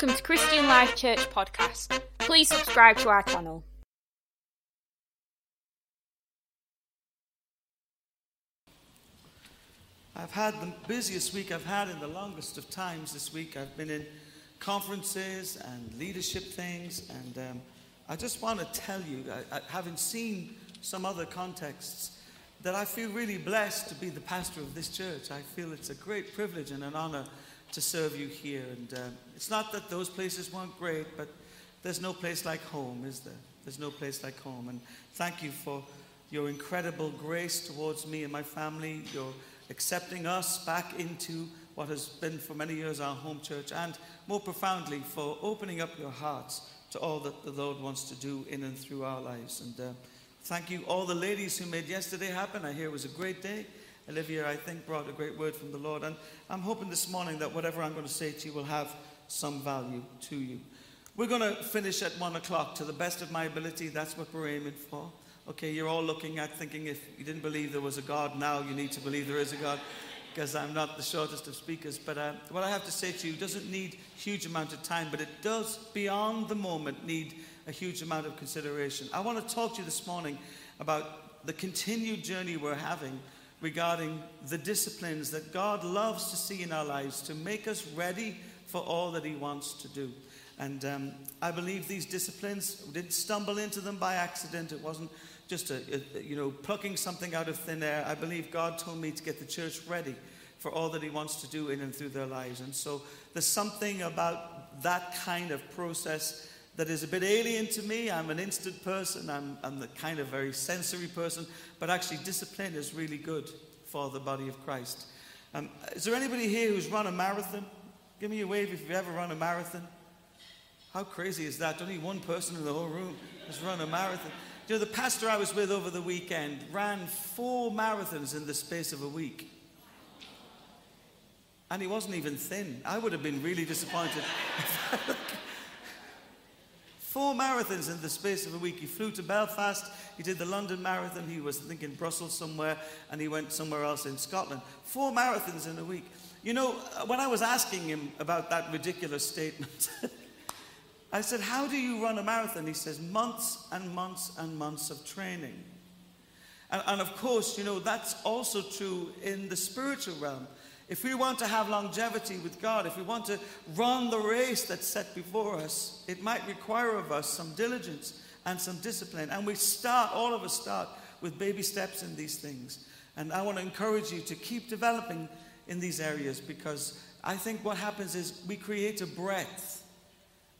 Welcome to Christian Life Church Podcast. Please subscribe to our channel. I've had the busiest week I've had in the longest of times this week. I've been in conferences and leadership things, and um, I just want to tell you, I, I, having seen some other contexts, that I feel really blessed to be the pastor of this church. I feel it's a great privilege and an honor to serve you here. And uh, it's not that those places weren't great, but there's no place like home, is there? There's no place like home. And thank you for your incredible grace towards me and my family, your accepting us back into what has been for many years our home church, and more profoundly for opening up your hearts to all that the Lord wants to do in and through our lives. And uh, thank you, all the ladies who made yesterday happen. I hear it was a great day. Olivia, I think, brought a great word from the Lord. And I'm hoping this morning that whatever I'm going to say to you will have some value to you. We're going to finish at one o'clock to the best of my ability. That's what we're aiming for. Okay, you're all looking at thinking if you didn't believe there was a God, now you need to believe there is a God because I'm not the shortest of speakers. But uh, what I have to say to you doesn't need huge amount of time, but it does, beyond the moment, need a huge amount of consideration. I want to talk to you this morning about the continued journey we're having regarding the disciplines that God loves to see in our lives to make us ready for all that He wants to do. And um, I believe these disciplines, we didn't stumble into them by accident. It wasn't just a, a, you know, plucking something out of thin air. I believe God told me to get the church ready for all that He wants to do in and through their lives. And so there's something about that kind of process that is a bit alien to me. I'm an instant person, I'm, I'm the kind of very sensory person, but actually, discipline is really good for the body of Christ. Um, is there anybody here who's run a marathon? Give me a wave if you've ever run a marathon. How crazy is that? Only one person in the whole room has run a marathon. You know, the pastor I was with over the weekend ran four marathons in the space of a week. And he wasn't even thin. I would have been really disappointed. Four marathons in the space of a week. He flew to Belfast, he did the London Marathon, he was thinking Brussels somewhere, and he went somewhere else in Scotland. Four marathons in a week. You know, uh, when I was asking him about that ridiculous statement, I said, How do you run a marathon? He says, Months and months and months of training. And, and of course, you know, that's also true in the spiritual realm. If we want to have longevity with God, if we want to run the race that's set before us, it might require of us some diligence and some discipline. And we start, all of us start, with baby steps in these things. And I want to encourage you to keep developing in these areas because I think what happens is we create a breadth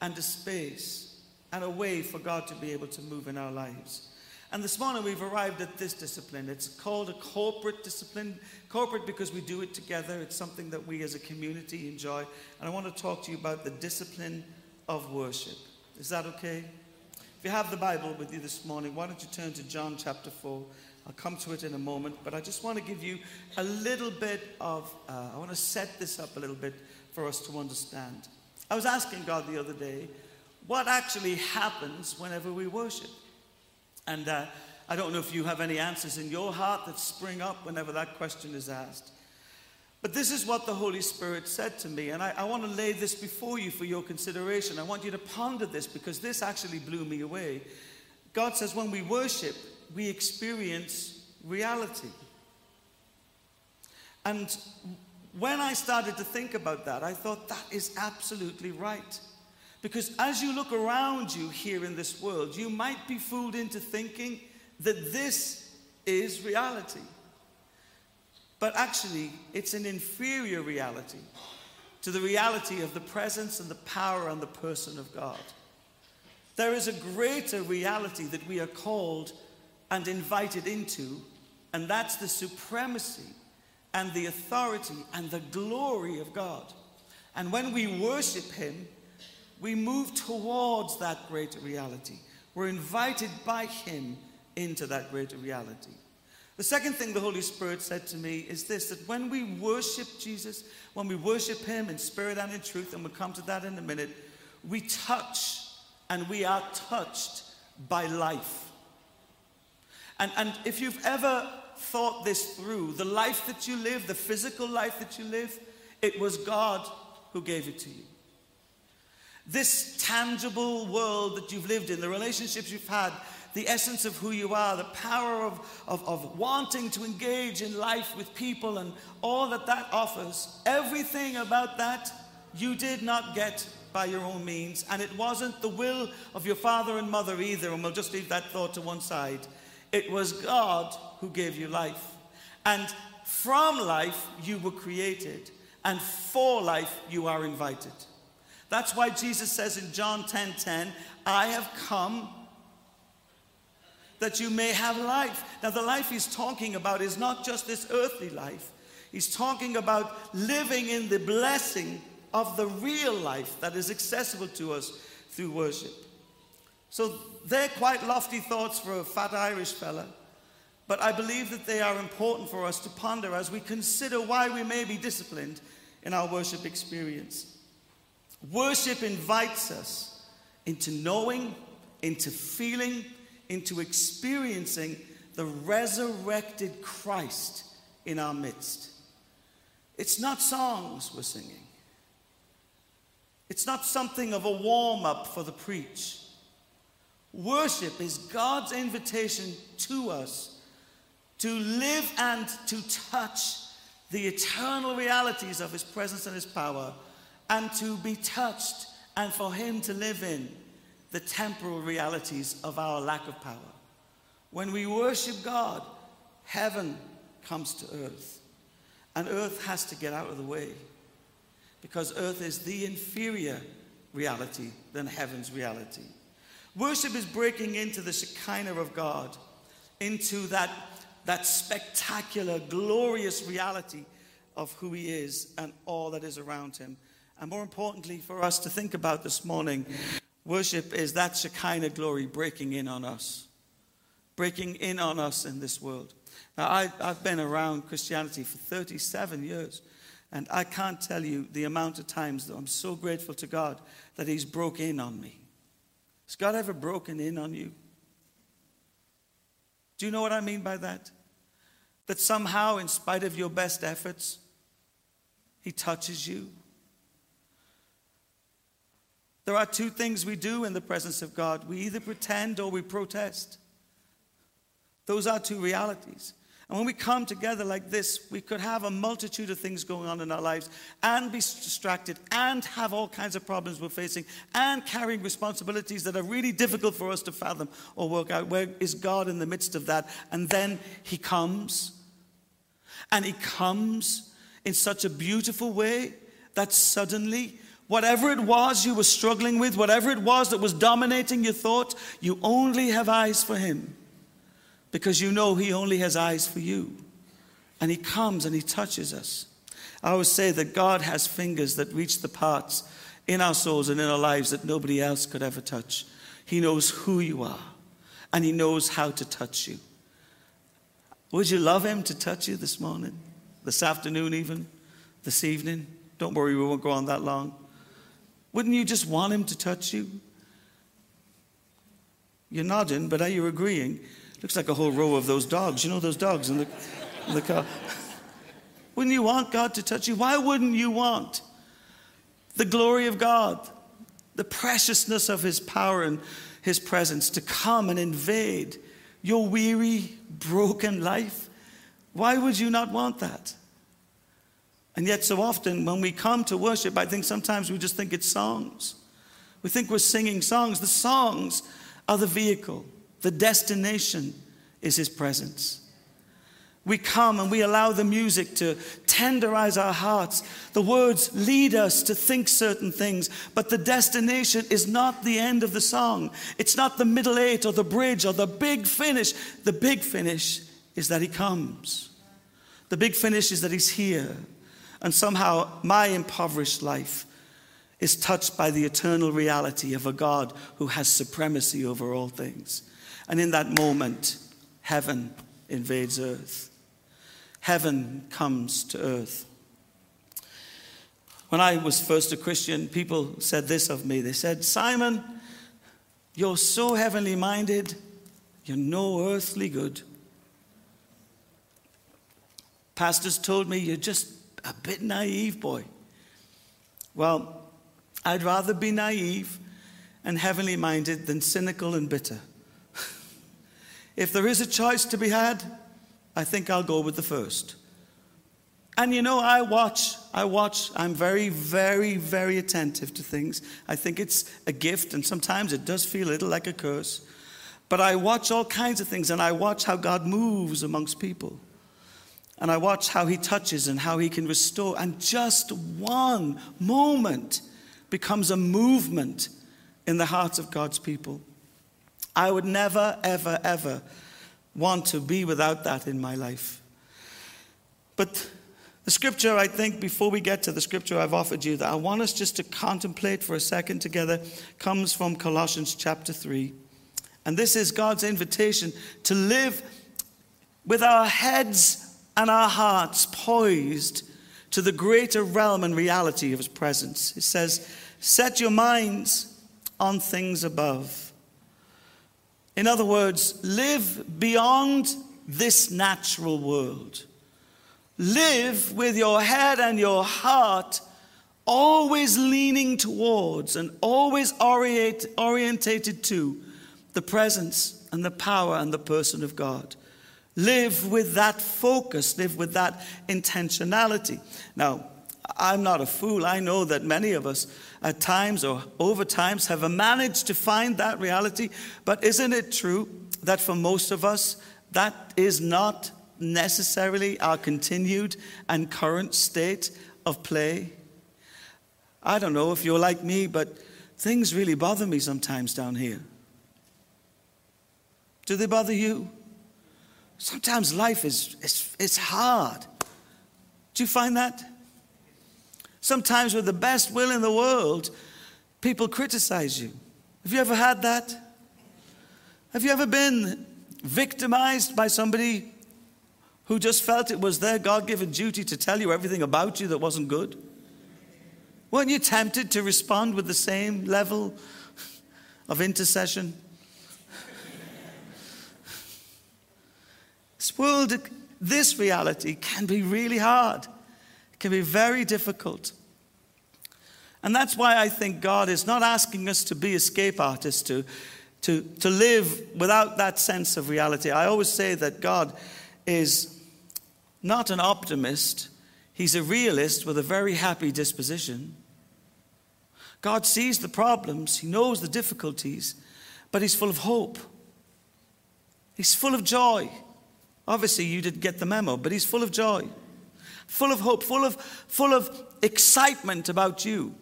and a space and a way for God to be able to move in our lives. And this morning we've arrived at this discipline. It's called a corporate discipline. Corporate because we do it together. It's something that we as a community enjoy. And I want to talk to you about the discipline of worship. Is that okay? If you have the Bible with you this morning, why don't you turn to John chapter 4? I'll come to it in a moment, but I just want to give you a little bit of, uh, I want to set this up a little bit for us to understand. I was asking God the other day, what actually happens whenever we worship? And uh, I don't know if you have any answers in your heart that spring up whenever that question is asked. But this is what the Holy Spirit said to me, and I, I want to lay this before you for your consideration. I want you to ponder this because this actually blew me away. God says, when we worship, we experience reality. And when I started to think about that, I thought that is absolutely right. Because as you look around you here in this world, you might be fooled into thinking that this is reality. But actually, it's an inferior reality to the reality of the presence and the power and the person of God. There is a greater reality that we are called and invited into, and that's the supremacy and the authority and the glory of God. And when we worship Him, we move towards that greater reality. We're invited by Him into that greater reality. The second thing the Holy Spirit said to me is this that when we worship Jesus, when we worship Him in spirit and in truth, and we'll come to that in a minute, we touch and we are touched by life. And, and if you've ever thought this through, the life that you live, the physical life that you live, it was God who gave it to you. This tangible world that you've lived in, the relationships you've had, the essence of who you are, the power of, of, of wanting to engage in life with people, and all that that offers, everything about that you did not get by your own means, and it wasn't the will of your father and mother either, and we'll just leave that thought to one side. It was God who gave you life. And from life you were created, and for life you are invited. That's why Jesus says in John 10 10, I have come that you may have life. Now, the life he's talking about is not just this earthly life, he's talking about living in the blessing of the real life that is accessible to us through worship. So they're quite lofty thoughts for a fat Irish fella, but I believe that they are important for us to ponder as we consider why we may be disciplined in our worship experience. Worship invites us into knowing, into feeling, into experiencing the resurrected Christ in our midst. It's not songs we're singing. It's not something of a warm up for the preach. Worship is God's invitation to us to live and to touch the eternal realities of His presence and His power, and to be touched and for Him to live in the temporal realities of our lack of power. When we worship God, heaven comes to earth, and earth has to get out of the way because earth is the inferior reality than heaven's reality. Worship is breaking into the Shekinah of God, into that, that spectacular, glorious reality of who He is and all that is around Him. And more importantly, for us to think about this morning, worship is that Shekinah glory breaking in on us, breaking in on us in this world. Now, I, I've been around Christianity for 37 years. And I can't tell you the amount of times that I'm so grateful to God that He's broke in on me. Has God ever broken in on you? Do you know what I mean by that? That somehow, in spite of your best efforts, He touches you. There are two things we do in the presence of God we either pretend or we protest. Those are two realities. And when we come together like this, we could have a multitude of things going on in our lives and be distracted and have all kinds of problems we're facing and carrying responsibilities that are really difficult for us to fathom or work out. Where is God in the midst of that? And then He comes. And He comes in such a beautiful way that suddenly, whatever it was you were struggling with, whatever it was that was dominating your thought, you only have eyes for Him because you know He only has eyes for you. And He comes and He touches us. I always say that God has fingers that reach the parts in our souls and in our lives that nobody else could ever touch. He knows who you are and He knows how to touch you. Would you love Him to touch you this morning, this afternoon, even this evening? Don't worry, we won't go on that long. Wouldn't you just want Him to touch you? You're nodding, but are you agreeing? Looks like a whole row of those dogs. You know those dogs in the, in the car? Wouldn't you want God to touch you? Why wouldn't you want the glory of God, the preciousness of His power and His presence to come and invade your weary, broken life? Why would you not want that? And yet, so often when we come to worship, I think sometimes we just think it's songs. We think we're singing songs. The songs are the vehicle. The destination is His presence. We come and we allow the music to tenderize our hearts. The words lead us to think certain things, but the destination is not the end of the song. It's not the middle eight or the bridge or the big finish. The big finish is that He comes. The big finish is that He's here. And somehow my impoverished life is touched by the eternal reality of a God who has supremacy over all things. And in that moment, heaven invades earth. Heaven comes to earth. When I was first a Christian, people said this of me. They said, Simon, you're so heavenly minded, you're no earthly good. Pastors told me you're just a bit naive, boy. Well, I'd rather be naive and heavenly minded than cynical and bitter. If there is a choice to be had, I think I'll go with the first. And you know, I watch, I watch, I'm very, very, very attentive to things. I think it's a gift, and sometimes it does feel a little like a curse. But I watch all kinds of things, and I watch how God moves amongst people. And I watch how He touches and how He can restore. And just one moment becomes a movement in the hearts of God's people. I would never, ever, ever want to be without that in my life. But the scripture, I think, before we get to the scripture I've offered you, that I want us just to contemplate for a second together, comes from Colossians chapter 3. And this is God's invitation to live with our heads and our hearts poised to the greater realm and reality of His presence. It says, Set your minds on things above. In other words, live beyond this natural world. Live with your head and your heart always leaning towards and always orient, orientated to the presence and the power and the person of God. Live with that focus, live with that intentionality. Now, I'm not a fool. I know that many of us at times or over times have managed to find that reality. But isn't it true that for most of us, that is not necessarily our continued and current state of play? I don't know if you're like me, but things really bother me sometimes down here. Do they bother you? Sometimes life is, is, is hard. Do you find that? Sometimes, with the best will in the world, people criticize you. Have you ever had that? Have you ever been victimized by somebody who just felt it was their God given duty to tell you everything about you that wasn't good? Weren't you tempted to respond with the same level of intercession? This world, this reality can be really hard. It can be very difficult. And that's why I think God is not asking us to be escape artists, to, to, to live without that sense of reality. I always say that God is not an optimist, he's a realist with a very happy disposition. God sees the problems, he knows the difficulties, but he's full of hope. He's full of joy. Obviously, you didn't get the memo, but he's full of joy, full of hope, full of, full of excitement about you.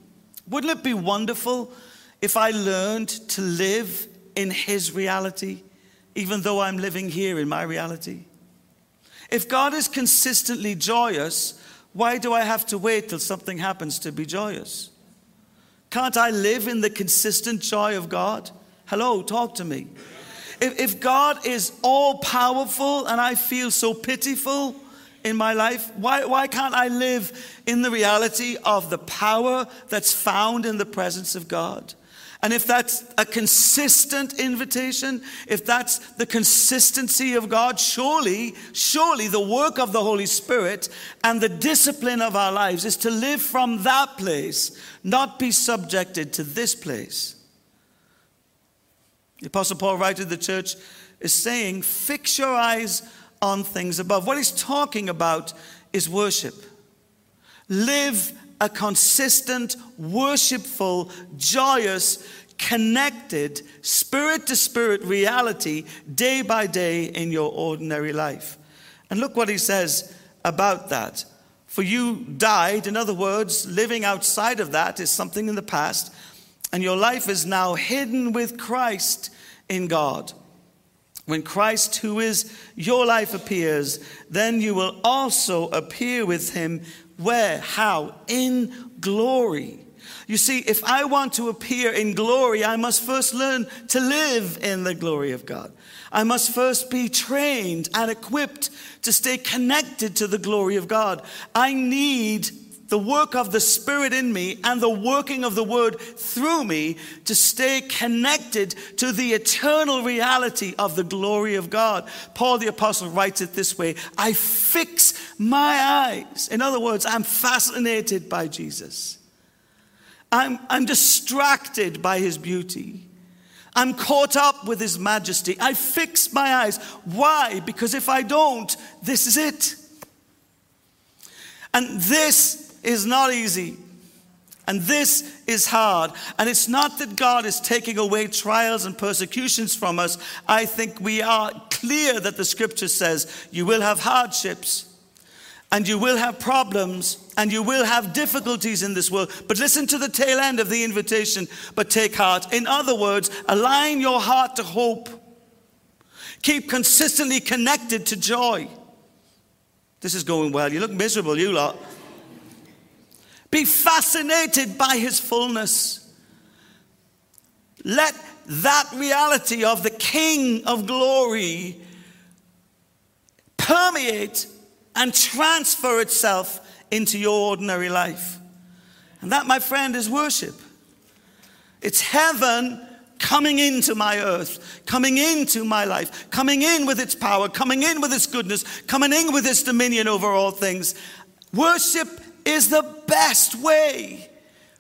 Wouldn't it be wonderful if I learned to live in his reality, even though I'm living here in my reality? If God is consistently joyous, why do I have to wait till something happens to be joyous? Can't I live in the consistent joy of God? Hello, talk to me. If, if God is all powerful and I feel so pitiful in my life, why, why can't I live in the reality of the power that's found in the presence of God? And if that's a consistent invitation, if that's the consistency of God, surely, surely the work of the Holy Spirit and the discipline of our lives is to live from that place, not be subjected to this place. The Apostle Paul, writing to the church, is saying, Fix your eyes on things above. What he's talking about is worship. Live a consistent, worshipful, joyous, connected, spirit to spirit reality day by day in your ordinary life. And look what he says about that. For you died, in other words, living outside of that is something in the past, and your life is now hidden with Christ in God. When Christ, who is your life, appears, then you will also appear with him where? How? In glory. You see, if I want to appear in glory, I must first learn to live in the glory of God. I must first be trained and equipped to stay connected to the glory of God. I need the work of the Spirit in me and the working of the Word through me to stay connected to the eternal reality of the glory of God. Paul the Apostle writes it this way I fix my eyes. In other words, I'm fascinated by Jesus. I'm, I'm distracted by his beauty. I'm caught up with his majesty. I fix my eyes. Why? Because if I don't, this is it. And this is not easy. And this is hard. And it's not that God is taking away trials and persecutions from us. I think we are clear that the scripture says you will have hardships and you will have problems and you will have difficulties in this world. But listen to the tail end of the invitation, but take heart. In other words, align your heart to hope. Keep consistently connected to joy. This is going well. You look miserable, you lot. Be fascinated by his fullness. Let that reality of the King of glory permeate and transfer itself into your ordinary life. And that, my friend, is worship. It's heaven coming into my earth, coming into my life, coming in with its power, coming in with its goodness, coming in with its dominion over all things. Worship is the best way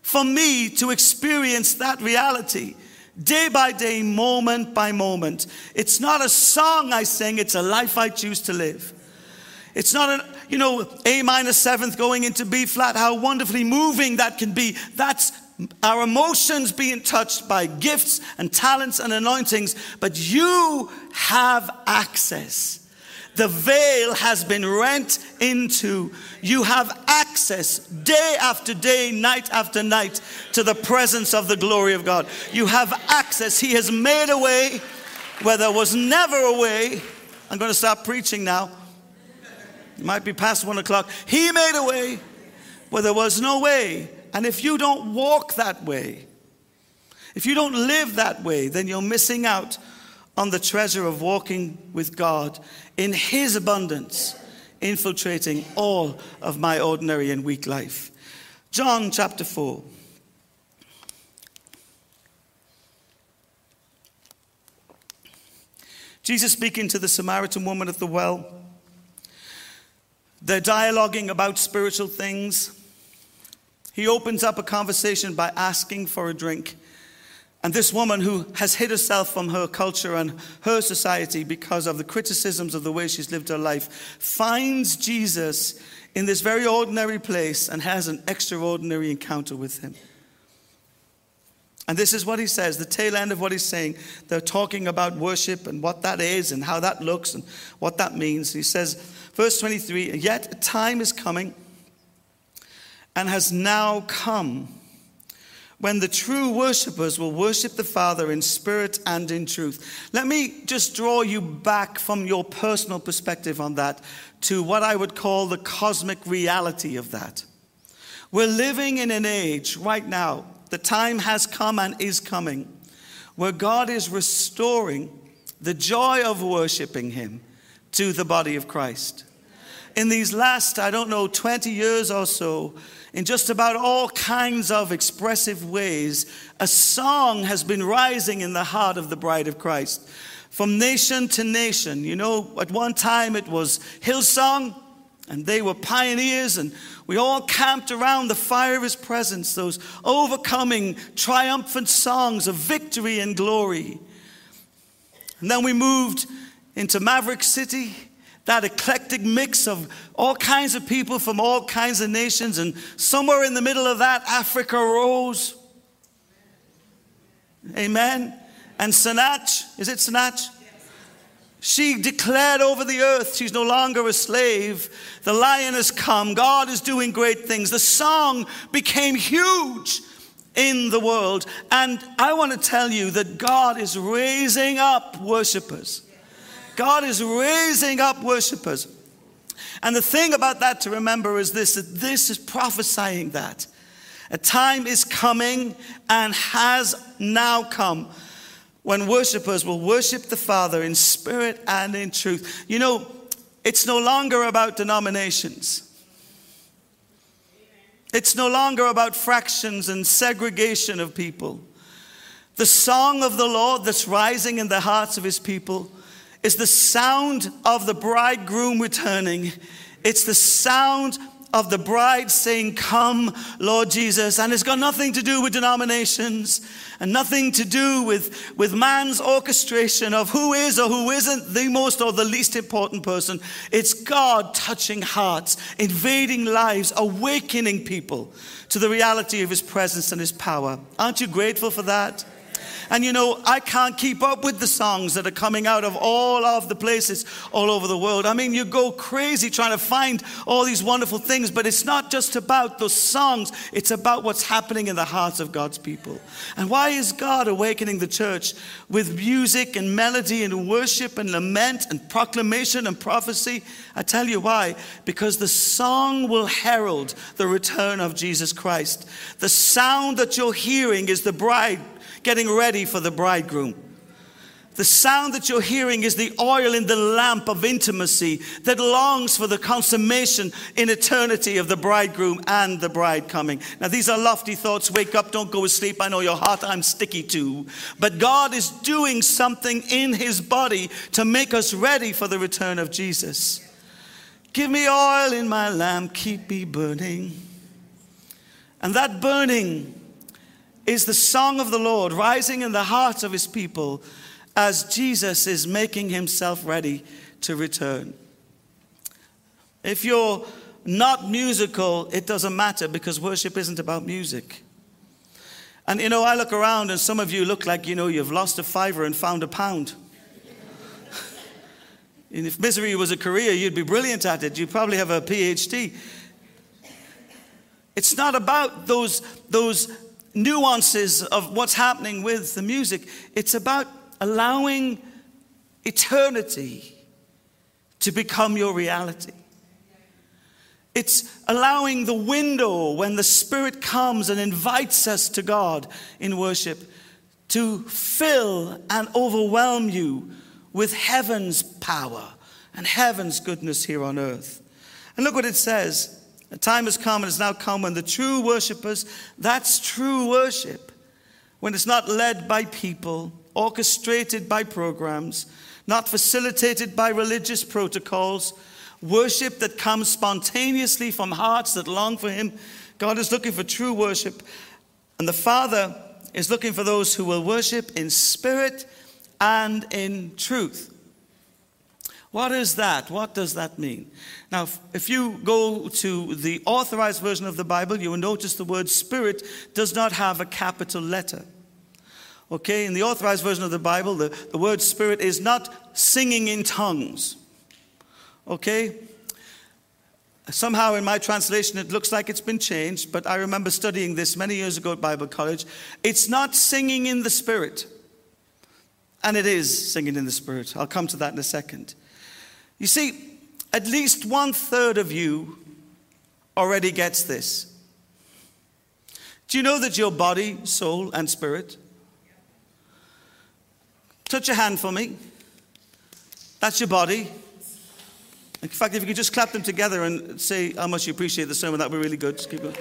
for me to experience that reality day by day, moment by moment. It's not a song I sing, it's a life I choose to live. It's not an, you know, A minor seventh going into B flat, how wonderfully moving that can be. That's our emotions being touched by gifts and talents and anointings, but you have access. The veil has been rent into. You have access day after day, night after night to the presence of the glory of God. You have access. He has made a way where there was never a way. I'm going to stop preaching now. It might be past one o'clock. He made a way where there was no way. And if you don't walk that way, if you don't live that way, then you're missing out on the treasure of walking with God in His abundance, infiltrating all of my ordinary and weak life. John chapter 4. Jesus speaking to the Samaritan woman at the well. They're dialoguing about spiritual things. He opens up a conversation by asking for a drink. And this woman, who has hid herself from her culture and her society because of the criticisms of the way she's lived her life, finds Jesus in this very ordinary place and has an extraordinary encounter with him. And this is what he says, the tail end of what he's saying. They're talking about worship and what that is and how that looks and what that means. He says, Verse 23 Yet a time is coming and has now come when the true worshippers will worship the Father in spirit and in truth. Let me just draw you back from your personal perspective on that to what I would call the cosmic reality of that. We're living in an age right now, the time has come and is coming, where God is restoring the joy of worshiping Him to the body of Christ in these last, I don't know, 20 years or so, in just about all kinds of expressive ways, a song has been rising in the heart of the bride of Christ. From nation to nation. You know, at one time it was Hillsong, and they were pioneers, and we all camped around the fire of his presence, those overcoming, triumphant songs of victory and glory. And then we moved into Maverick City that eclectic mix of all kinds of people from all kinds of nations. And somewhere in the middle of that, Africa rose. Amen. And Saanach, is it Saanach? She declared over the earth, she's no longer a slave. The lion has come. God is doing great things. The song became huge in the world. And I want to tell you that God is raising up worshipers. God is raising up worshipers. And the thing about that to remember is this that this is prophesying that. A time is coming and has now come when worshipers will worship the Father in spirit and in truth. You know, it's no longer about denominations. It's no longer about fractions and segregation of people. The song of the Lord that's rising in the hearts of his people is the sound of the bridegroom returning. It's the sound of the bride saying, Come, Lord Jesus. And it's got nothing to do with denominations and nothing to do with, with man's orchestration of who is or who isn't the most or the least important person. It's God touching hearts, invading lives, awakening people to the reality of his presence and his power. Aren't you grateful for that? And you know, I can't keep up with the songs that are coming out of all of the places all over the world. I mean, you go crazy trying to find all these wonderful things, but it's not just about those songs, it's about what's happening in the hearts of God's people. And why is God awakening the church with music and melody and worship and lament and proclamation and prophecy? I tell you why. Because the song will herald the return of Jesus Christ. The sound that you're hearing is the bride getting ready for the bridegroom. The sound that you're hearing is the oil in the lamp of intimacy that longs for the consummation in eternity of the bridegroom and the bride coming. Now, these are lofty thoughts. Wake up, don't go to sleep. I know your heart, I'm sticky too. But God is doing something in his body to make us ready for the return of Jesus. Give me oil in my lamp, keep me burning. And that burning is the song of the Lord rising in the hearts of his people as Jesus is making himself ready to return. If you're not musical, it doesn't matter because worship isn't about music. And you know, I look around and some of you look like, you know, you've lost a fiver and found a pound. and if misery was a career, you'd be brilliant at it. You'd probably have a PhD. It's not about those, those nuances of what's happening with the music. It's about allowing eternity to become your reality. It's allowing the window when the Spirit comes and invites us to God in worship to fill and overwhelm you with heaven's power and heaven's goodness here on earth. And look what it says a time has come and has now come when the true worshippers, that's true worship. When it's not led by people, orchestrated by programs, not facilitated by religious protocols, worship that comes spontaneously from hearts that long for Him. God is looking for true worship. And the Father is looking for those who will worship in spirit and in truth. What is that? What does that mean? Now, if you go to the authorized version of the Bible, you will notice the word spirit does not have a capital letter. Okay, in the authorized version of the Bible, the, the word spirit is not singing in tongues. Okay? Somehow in my translation, it looks like it's been changed, but I remember studying this many years ago at Bible college. It's not singing in the spirit. And it is singing in the spirit. I'll come to that in a second. You see, at least one third of you already gets this. Do you know that your body, soul, and spirit? Touch your hand for me. That's your body. In fact, if you could just clap them together and say how much you appreciate the sermon, that would be really good. Just keep going.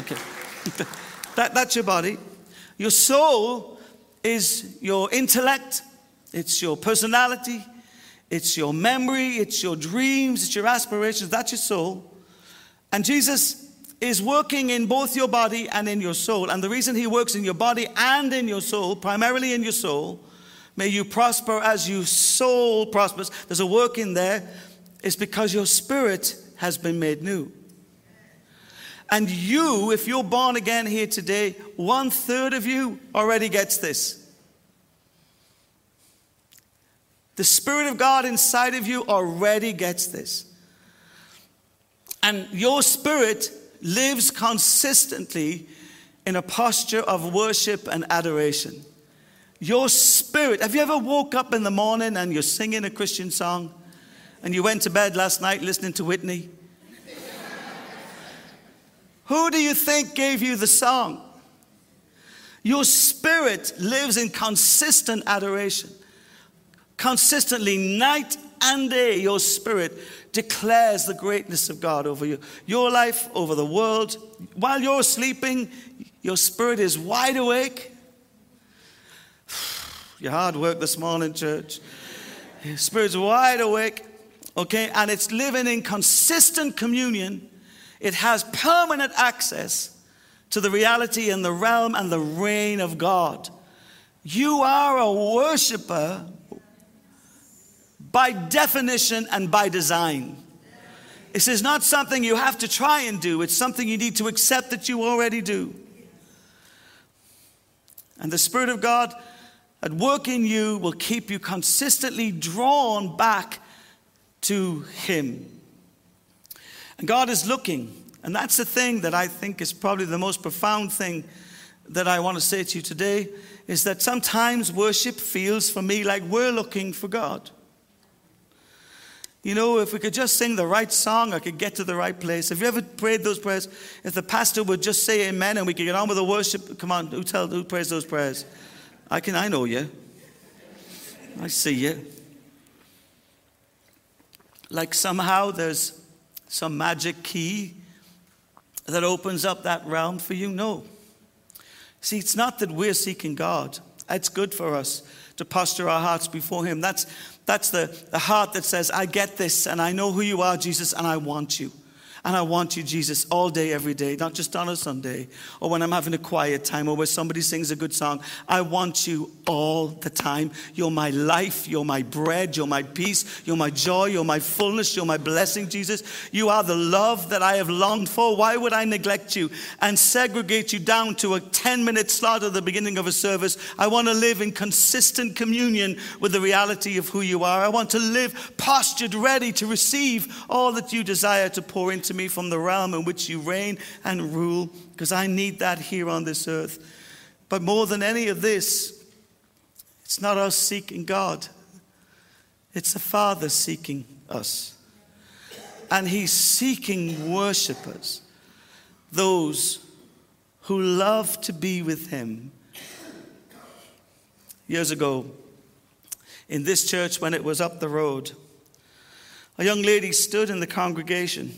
Okay. that, that's your body. Your soul is your intellect, it's your personality, it's your memory, it's your dreams, it's your aspirations. That's your soul. And Jesus is working in both your body and in your soul. And the reason he works in your body and in your soul, primarily in your soul, may you prosper as your soul prospers. There's a work in there, is because your spirit has been made new. And you, if you're born again here today, one third of you already gets this. The Spirit of God inside of you already gets this. And your spirit lives consistently in a posture of worship and adoration. Your spirit, have you ever woke up in the morning and you're singing a Christian song and you went to bed last night listening to Whitney? Who do you think gave you the song? Your spirit lives in consistent adoration consistently, night and day, your spirit declares the greatness of God over you, your life, over the world. While you're sleeping, your spirit is wide awake. You're hard work this morning, church. Your spirit's wide awake, okay? And it's living in consistent communion it has permanent access to the reality and the realm and the reign of God. You are a worshiper by definition and by design. This is not something you have to try and do, it's something you need to accept that you already do. And the Spirit of God at work in you will keep you consistently drawn back to Him. And God is looking, and that's the thing that I think is probably the most profound thing that I want to say to you today is that sometimes worship feels for me like we're looking for God. You know, if we could just sing the right song, I could get to the right place. Have you ever prayed those prayers? If the pastor would just say amen and we could get on with the worship, come on, who tell who prays those prayers? I can I know you. I see you. Like somehow there's some magic key that opens up that realm for you? No. See, it's not that we're seeking God. It's good for us to posture our hearts before Him. That's, that's the, the heart that says, I get this and I know who you are, Jesus, and I want you. And I want you, Jesus, all day, every day, not just on a Sunday or when I'm having a quiet time or where somebody sings a good song. I want you all the time. You're my life. You're my bread. You're my peace. You're my joy. You're my fullness. You're my blessing, Jesus. You are the love that I have longed for. Why would I neglect you and segregate you down to a 10 minute slot at the beginning of a service? I want to live in consistent communion with the reality of who you are. I want to live postured, ready to receive all that you desire to pour into to me from the realm in which you reign and rule, because I need that here on this earth. But more than any of this, it's not us seeking God, it's the Father seeking us. And He's seeking worshippers, those who love to be with Him. Years ago, in this church, when it was up the road, a young lady stood in the congregation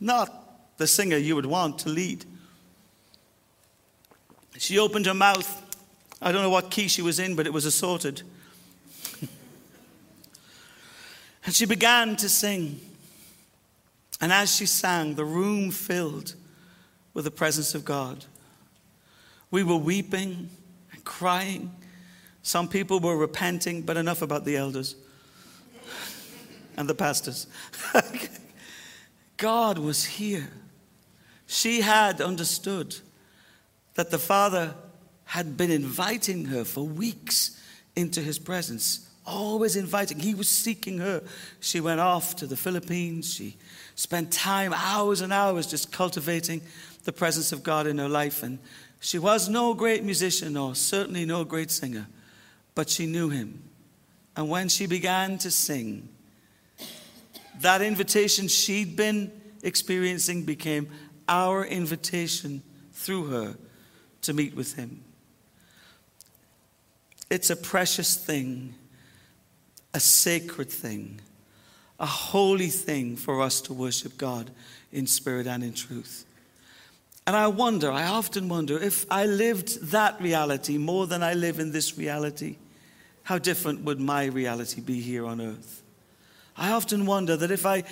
not the singer you would want to lead. She opened her mouth. I don't know what key she was in, but it was assorted. and she began to sing. And as she sang, the room filled with the presence of God. We were weeping and crying. Some people were repenting, but enough about the elders and the pastors. God was here. She had understood that the Father had been inviting her for weeks into his presence, always inviting. He was seeking her. She went off to the Philippines. She spent time, hours and hours, just cultivating the presence of God in her life. And she was no great musician or certainly no great singer, but she knew him. And when she began to sing, that invitation she'd been experiencing became our invitation through her to meet with Him. It's a precious thing, a sacred thing, a holy thing for us to worship God in spirit and in truth. And I wonder, I often wonder, if I lived that reality more than I live in this reality, how different would my reality be here on earth? I often wonder that if I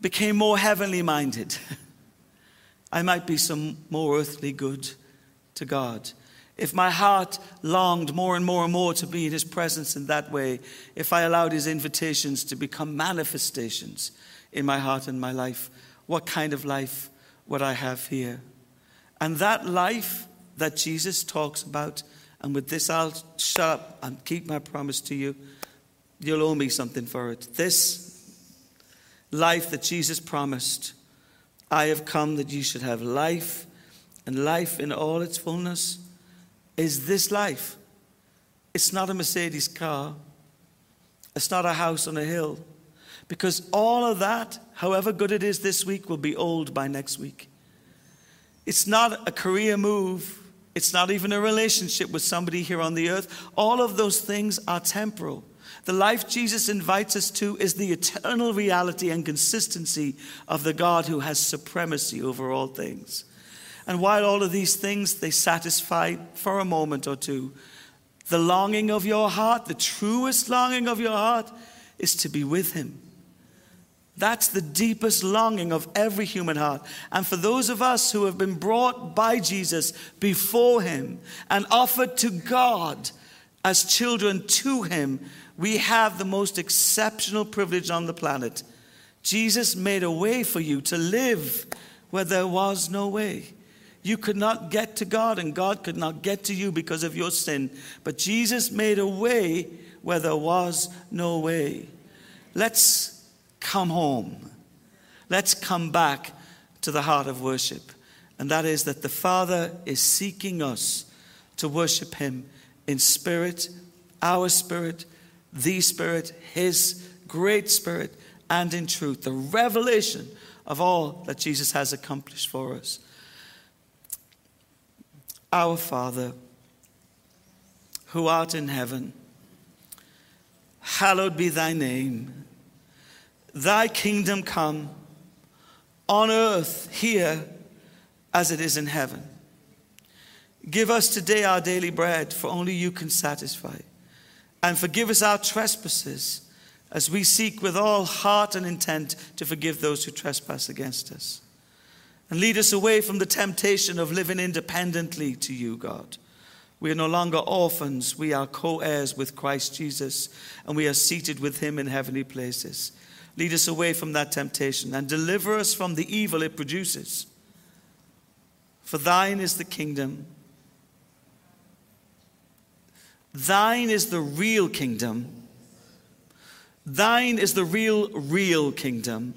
became more heavenly minded, I might be some more earthly good to God. If my heart longed more and more and more to be in His presence in that way, if I allowed His invitations to become manifestations in my heart and my life, what kind of life would I have here? And that life that Jesus talks about, and with this I'll shut up and keep my promise to you. You'll owe me something for it. This life that Jesus promised. I have come that you should have life, and life in all its fullness is this life. It's not a Mercedes car, it's not a house on a hill. Because all of that, however good it is this week, will be old by next week. It's not a career move. It's not even a relationship with somebody here on the earth. All of those things are temporal. The life Jesus invites us to is the eternal reality and consistency of the God who has supremacy over all things. And while all of these things they satisfy for a moment or two, the longing of your heart, the truest longing of your heart, is to be with Him. That's the deepest longing of every human heart. And for those of us who have been brought by Jesus before Him and offered to God as children to Him, we have the most exceptional privilege on the planet. Jesus made a way for you to live where there was no way. You could not get to God, and God could not get to you because of your sin. But Jesus made a way where there was no way. Let's come home. Let's come back to the heart of worship. And that is that the Father is seeking us to worship Him in spirit, our spirit, the Spirit, His great Spirit, and in truth. The revelation of all that Jesus has accomplished for us. Our Father, who art in heaven, hallowed be thy name. Thy kingdom come on earth here as it is in heaven. Give us today our daily bread, for only you can satisfy. And forgive us our trespasses as we seek with all heart and intent to forgive those who trespass against us. And lead us away from the temptation of living independently to you, God. We are no longer orphans, we are co heirs with Christ Jesus, and we are seated with him in heavenly places. Lead us away from that temptation and deliver us from the evil it produces. For thine is the kingdom. Thine is the real kingdom. Thine is the real, real kingdom,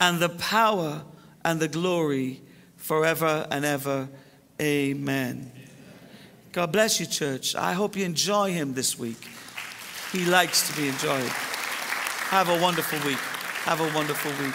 and the power and the glory forever and ever. Amen. God bless you, church. I hope you enjoy him this week. He likes to be enjoyed. Have a wonderful week. Have a wonderful week.